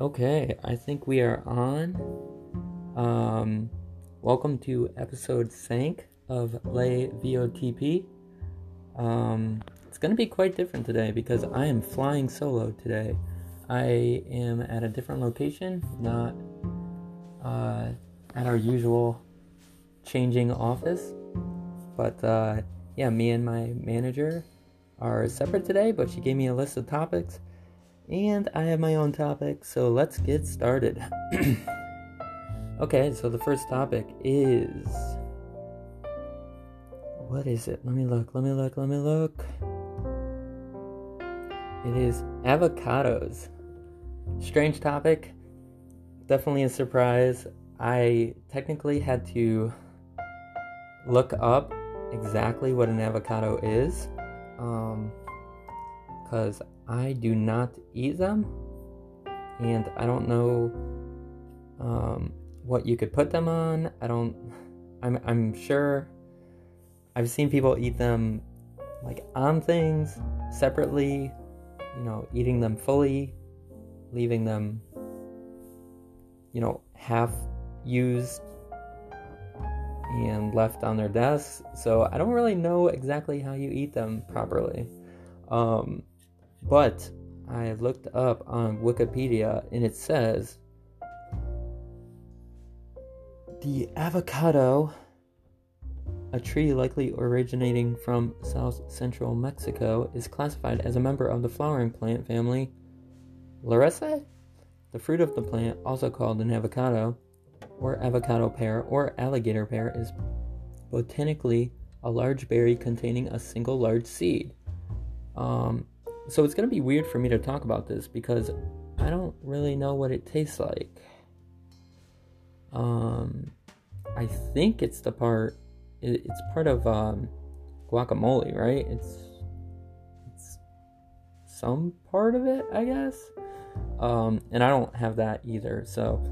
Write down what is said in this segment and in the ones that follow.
Okay, I think we are on. Um, welcome to episode 5 of Lay VOTP. Um, it's going to be quite different today because I am flying solo today. I am at a different location, not uh, at our usual changing office. But uh, yeah, me and my manager are separate today, but she gave me a list of topics and I have my own topic, so let's get started. okay, so the first topic is. What is it? Let me look, let me look, let me look. It is avocados. Strange topic. Definitely a surprise. I technically had to look up exactly what an avocado is. Um, because I do not eat them, and I don't know um, what you could put them on. I don't. I'm I'm sure. I've seen people eat them like on things separately, you know, eating them fully, leaving them, you know, half used and left on their desks. So I don't really know exactly how you eat them properly. Um, but I looked up on Wikipedia and it says the avocado, a tree likely originating from south central Mexico, is classified as a member of the flowering plant family Lauraceae. The fruit of the plant, also called an avocado, or avocado pear, or alligator pear, is botanically a large berry containing a single large seed. Um, so it's going to be weird for me to talk about this because I don't really know what it tastes like. Um, I think it's the part. it's part of um, guacamole, right? It's it's some part of it, I guess. Um, and I don't have that either. So,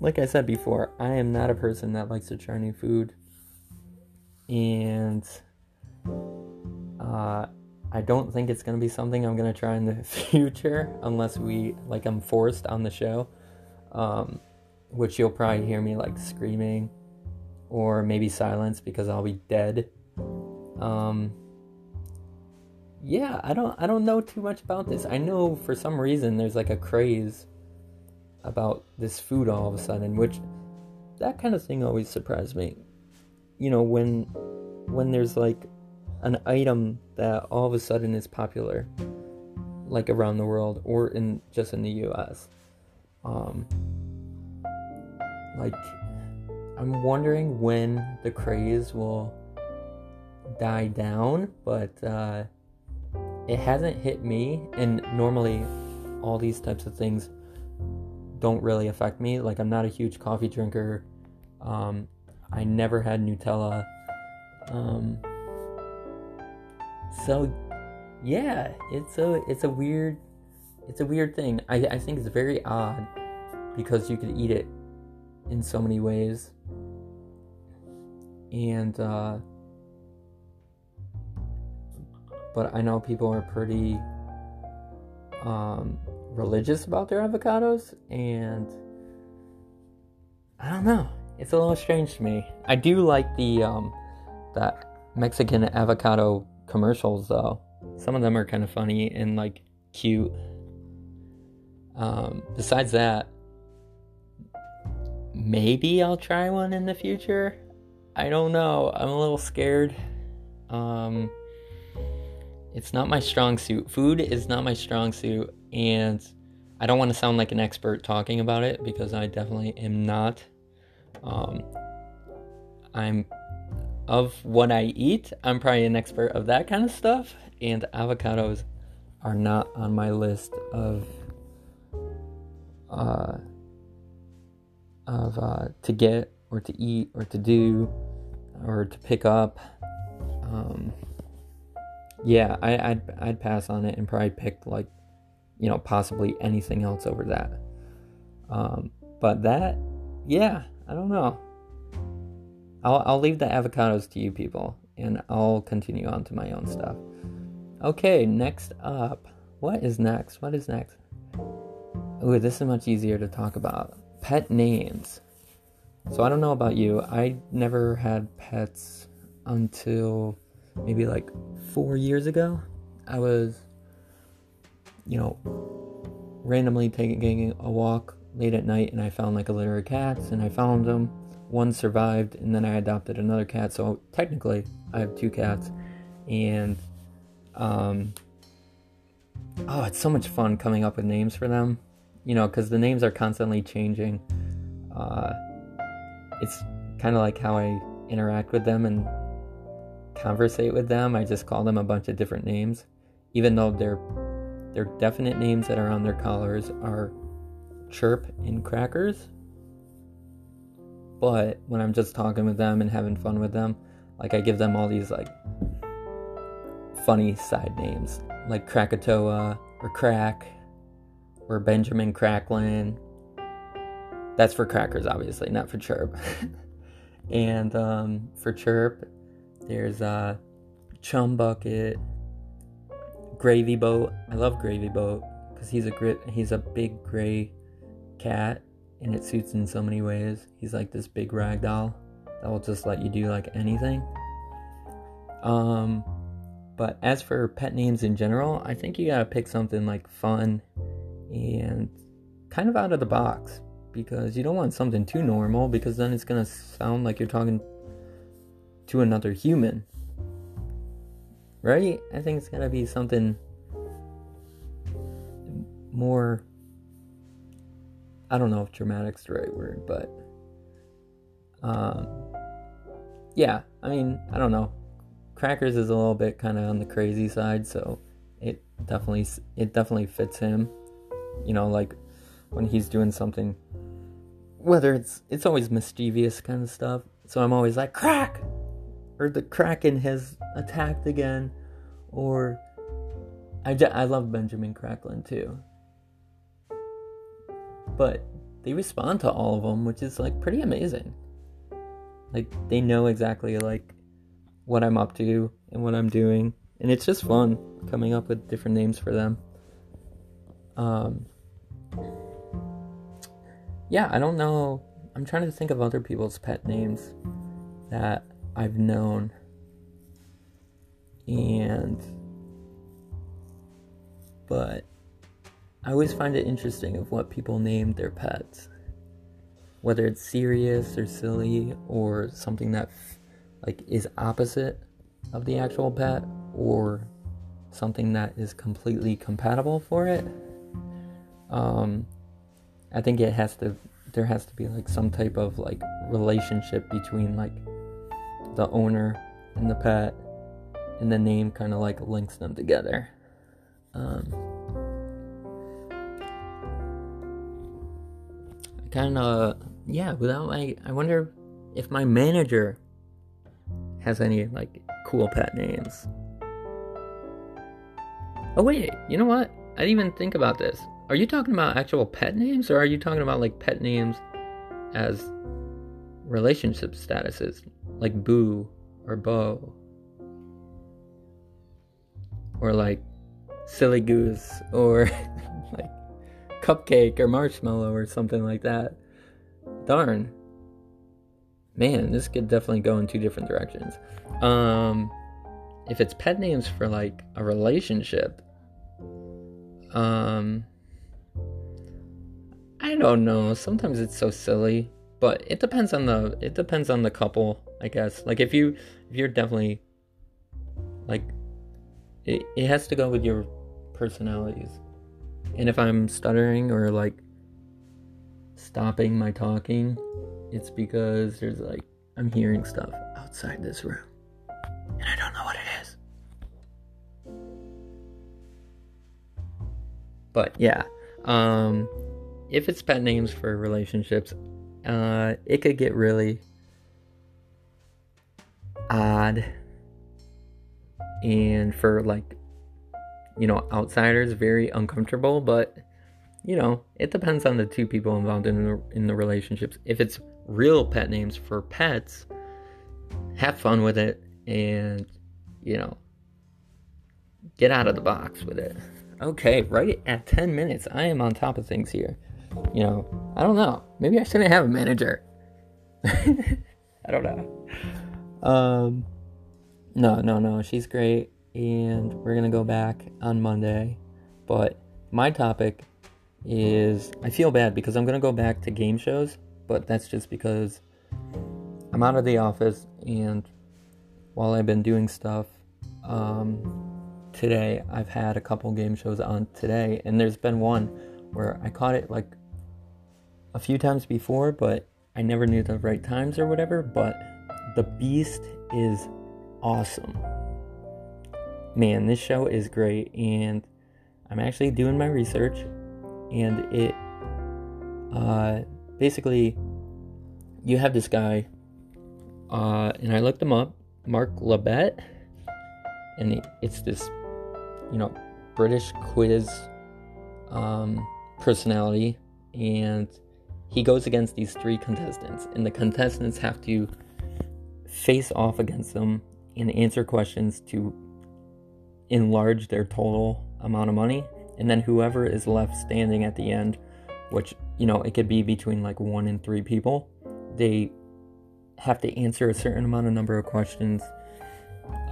like I said before, I am not a person that likes to try new food, and uh, I don't think it's going to be something I'm going to try in the future unless we, like, I'm forced on the show. Um, which you'll probably hear me, like, screaming or maybe silence because I'll be dead. Um, yeah, I don't, I don't know too much about this. I know for some reason there's, like, a craze about this food all of a sudden, which that kind of thing always surprised me. You know, when, when there's, like, an item that all of a sudden is popular, like around the world or in just in the U.S. Um, like, I'm wondering when the craze will die down, but uh, it hasn't hit me. And normally, all these types of things don't really affect me. Like, I'm not a huge coffee drinker. Um, I never had Nutella. Um, so yeah, it's a it's a weird it's a weird thing. I, I think it's very odd because you could eat it in so many ways. And uh but I know people are pretty um religious about their avocados and I don't know. It's a little strange to me. I do like the um that Mexican avocado commercials though. Some of them are kind of funny and like cute. Um, besides that, maybe I'll try one in the future. I don't know. I'm a little scared. Um, it's not my strong suit. Food is not my strong suit, and I don't want to sound like an expert talking about it because I definitely am not. Um, I'm of what I eat, I'm probably an expert of that kind of stuff, and avocados are not on my list of uh, of uh, to get or to eat or to do or to pick up. Um, yeah, I, I'd I'd pass on it and probably pick like you know possibly anything else over that. Um, but that, yeah, I don't know. I'll, I'll leave the avocados to you people and I'll continue on to my own stuff. Okay, next up. What is next? What is next? Ooh, this is much easier to talk about. Pet names. So I don't know about you. I never had pets until maybe like four years ago. I was, you know, randomly taking a walk late at night and I found like a litter of cats and I found them. One survived and then I adopted another cat. So technically, I have two cats. And, um, oh, it's so much fun coming up with names for them. You know, because the names are constantly changing. Uh, it's kind of like how I interact with them and conversate with them. I just call them a bunch of different names, even though their their definite names that are on their collars are Chirp and Crackers. But when I'm just talking with them and having fun with them, like I give them all these like funny side names, like Krakatoa or Crack or Benjamin Cracklin. That's for crackers, obviously, not for chirp. and um, for chirp, there's uh, chum bucket, gravy boat. I love gravy boat because he's a grit. He's a big gray cat, and it suits in so many ways. He's like this big rag doll that will just let you do like anything. Um, but as for pet names in general, I think you gotta pick something like fun and kind of out of the box because you don't want something too normal because then it's gonna sound like you're talking to another human. Right? I think it's gotta be something more. I don't know if dramatic's the right word, but. Um, yeah, I mean, I don't know. Crackers is a little bit kind of on the crazy side, so it definitely it definitely fits him. You know, like when he's doing something whether it's it's always mischievous kind of stuff. So I'm always like crack or the kraken has attacked again or I, I love Benjamin Cracklin too. But they respond to all of them, which is like pretty amazing. Like they know exactly like what I'm up to and what I'm doing, and it's just fun coming up with different names for them. Um, yeah, I don't know. I'm trying to think of other people's pet names that I've known. And but I always find it interesting of what people name their pets. Whether it's serious or silly or something that like is opposite of the actual pet or something that is completely compatible for it. Um, I think it has to there has to be like some type of like relationship between like the owner and the pet and the name kind of like links them together. Um, kind of yeah without my i wonder if my manager has any like cool pet names. Oh wait you know what? I didn't even think about this. Are you talking about actual pet names or are you talking about like pet names as relationship statuses like boo or bo? Or like silly goose or like cupcake or marshmallow or something like that darn man this could definitely go in two different directions um if it's pet names for like a relationship um I don't know. Sometimes it's so silly, but it depends on the it depends on the couple, I guess. Like if you if you're definitely like it, it has to go with your personalities. And if I'm stuttering or like stopping my talking, it's because there's like I'm hearing stuff outside this room. And I don't know what it is. But yeah. Um if it's pet names for relationships, uh, it could get really odd. And for like, you know, outsiders, very uncomfortable. But you know, it depends on the two people involved in the, in the relationships. If it's real pet names for pets, have fun with it, and you know, get out of the box with it. Okay, right at 10 minutes. I am on top of things here. You know, I don't know. Maybe I shouldn't have a manager. I don't know. Um, no, no, no. She's great. And we're going to go back on Monday. But my topic is I feel bad because I'm going to go back to game shows. But that's just because I'm out of the office. And while I've been doing stuff, um, today I've had a couple game shows on today. And there's been one where I caught it like a few times before, but I never knew the right times or whatever. But The Beast is awesome. Man, this show is great, and I'm actually doing my research, and it uh, basically you have this guy, uh, and I looked him up, Mark Labbett, and it's this, you know, British quiz um, personality, and he goes against these three contestants, and the contestants have to face off against them and answer questions to enlarge their total amount of money. And then whoever is left standing at the end, which, you know, it could be between like one and three people, they have to answer a certain amount of number of questions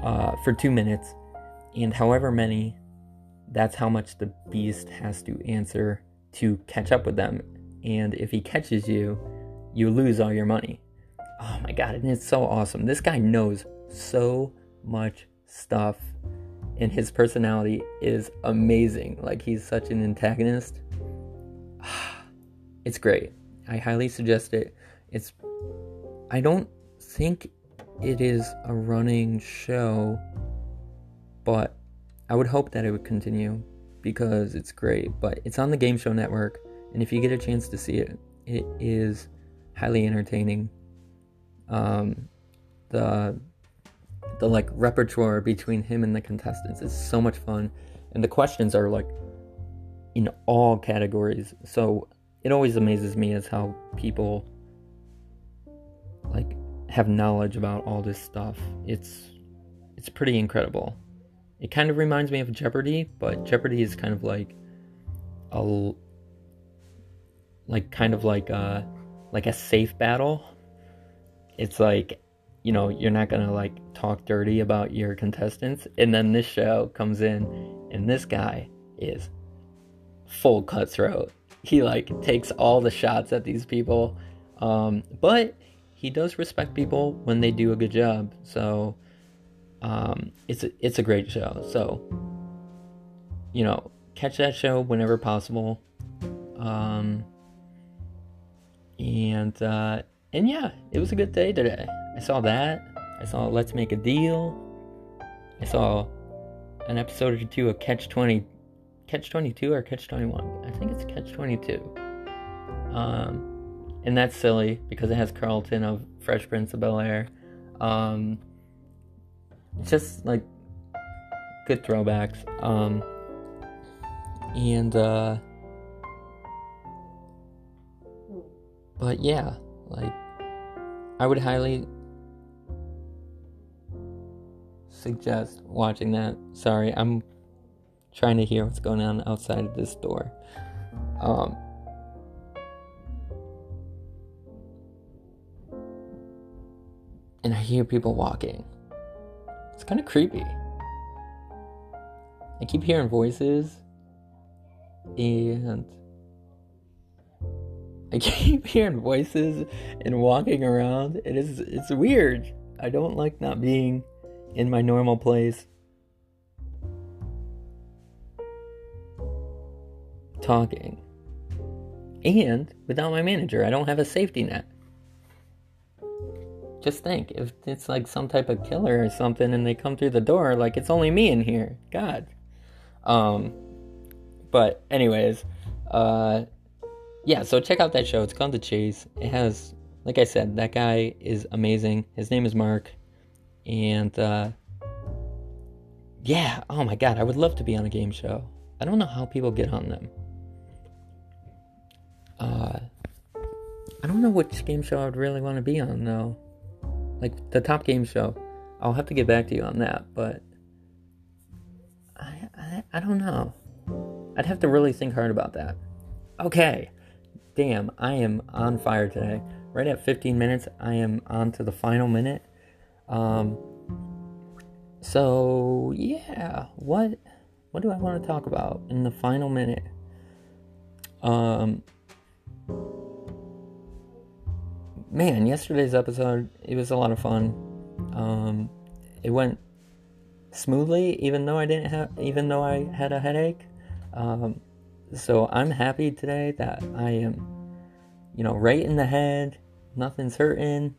uh, for two minutes. And however many, that's how much the beast has to answer to catch up with them and if he catches you, you lose all your money. Oh my god, and it's so awesome. This guy knows so much stuff, and his personality is amazing. Like, he's such an antagonist. It's great. I highly suggest it. It's. I don't think it is a running show, but I would hope that it would continue because it's great. But it's on the Game Show Network. And if you get a chance to see it, it is highly entertaining. Um, the the like repertoire between him and the contestants is so much fun, and the questions are like in all categories. So it always amazes me as how people like have knowledge about all this stuff. It's it's pretty incredible. It kind of reminds me of Jeopardy, but Jeopardy is kind of like a like kind of like a like a safe battle. It's like you know you're not gonna like talk dirty about your contestants, and then this show comes in, and this guy is full cutthroat. He like takes all the shots at these people, um, but he does respect people when they do a good job. So um, it's a, it's a great show. So you know, catch that show whenever possible. Um, and uh, and yeah, it was a good day today. I saw that. I saw Let's Make a Deal. I saw an episode or two of Catch Twenty, Catch Twenty Two or Catch Twenty One. I think it's Catch Twenty Two. Um, and that's silly because it has Carlton of Fresh Prince of Bel Air. Um, just like good throwbacks. Um, and uh, But yeah, like I would highly suggest watching that. Sorry, I'm trying to hear what's going on outside of this door. Um and I hear people walking. It's kind of creepy. I keep hearing voices and I keep hearing voices and walking around. It is it's weird. I don't like not being in my normal place. Talking. And without my manager, I don't have a safety net. Just think, if it's like some type of killer or something and they come through the door, like it's only me in here. God. Um but anyways, uh yeah, so check out that show. It's called The Chase. It has, like I said, that guy is amazing. His name is Mark. And, uh, yeah, oh my god, I would love to be on a game show. I don't know how people get on them. Uh, I don't know which game show I would really want to be on, though. Like, the top game show. I'll have to get back to you on that, but I, I, I don't know. I'd have to really think hard about that. Okay. Damn, I am on fire today. Right at 15 minutes, I am on to the final minute. Um, so yeah, what what do I want to talk about in the final minute? Um, man, yesterday's episode it was a lot of fun. Um, it went smoothly, even though I didn't have, even though I had a headache. Um, so I'm happy today that I am, you know, right in the head. Nothing's hurting.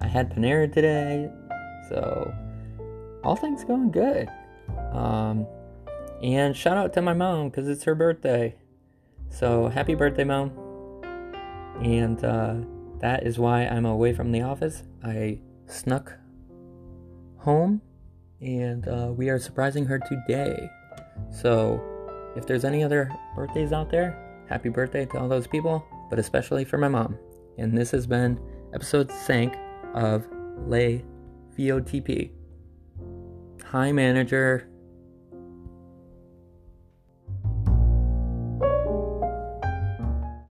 I had Panera today, so all things going good. Um, and shout out to my mom because it's her birthday. So happy birthday, mom. And uh, that is why I'm away from the office. I snuck home and uh, we are surprising her today. So if there's any other birthdays out there, happy birthday to all those people, but especially for my mom. And this has been episode 5 of Lay VOTP. Hi, manager.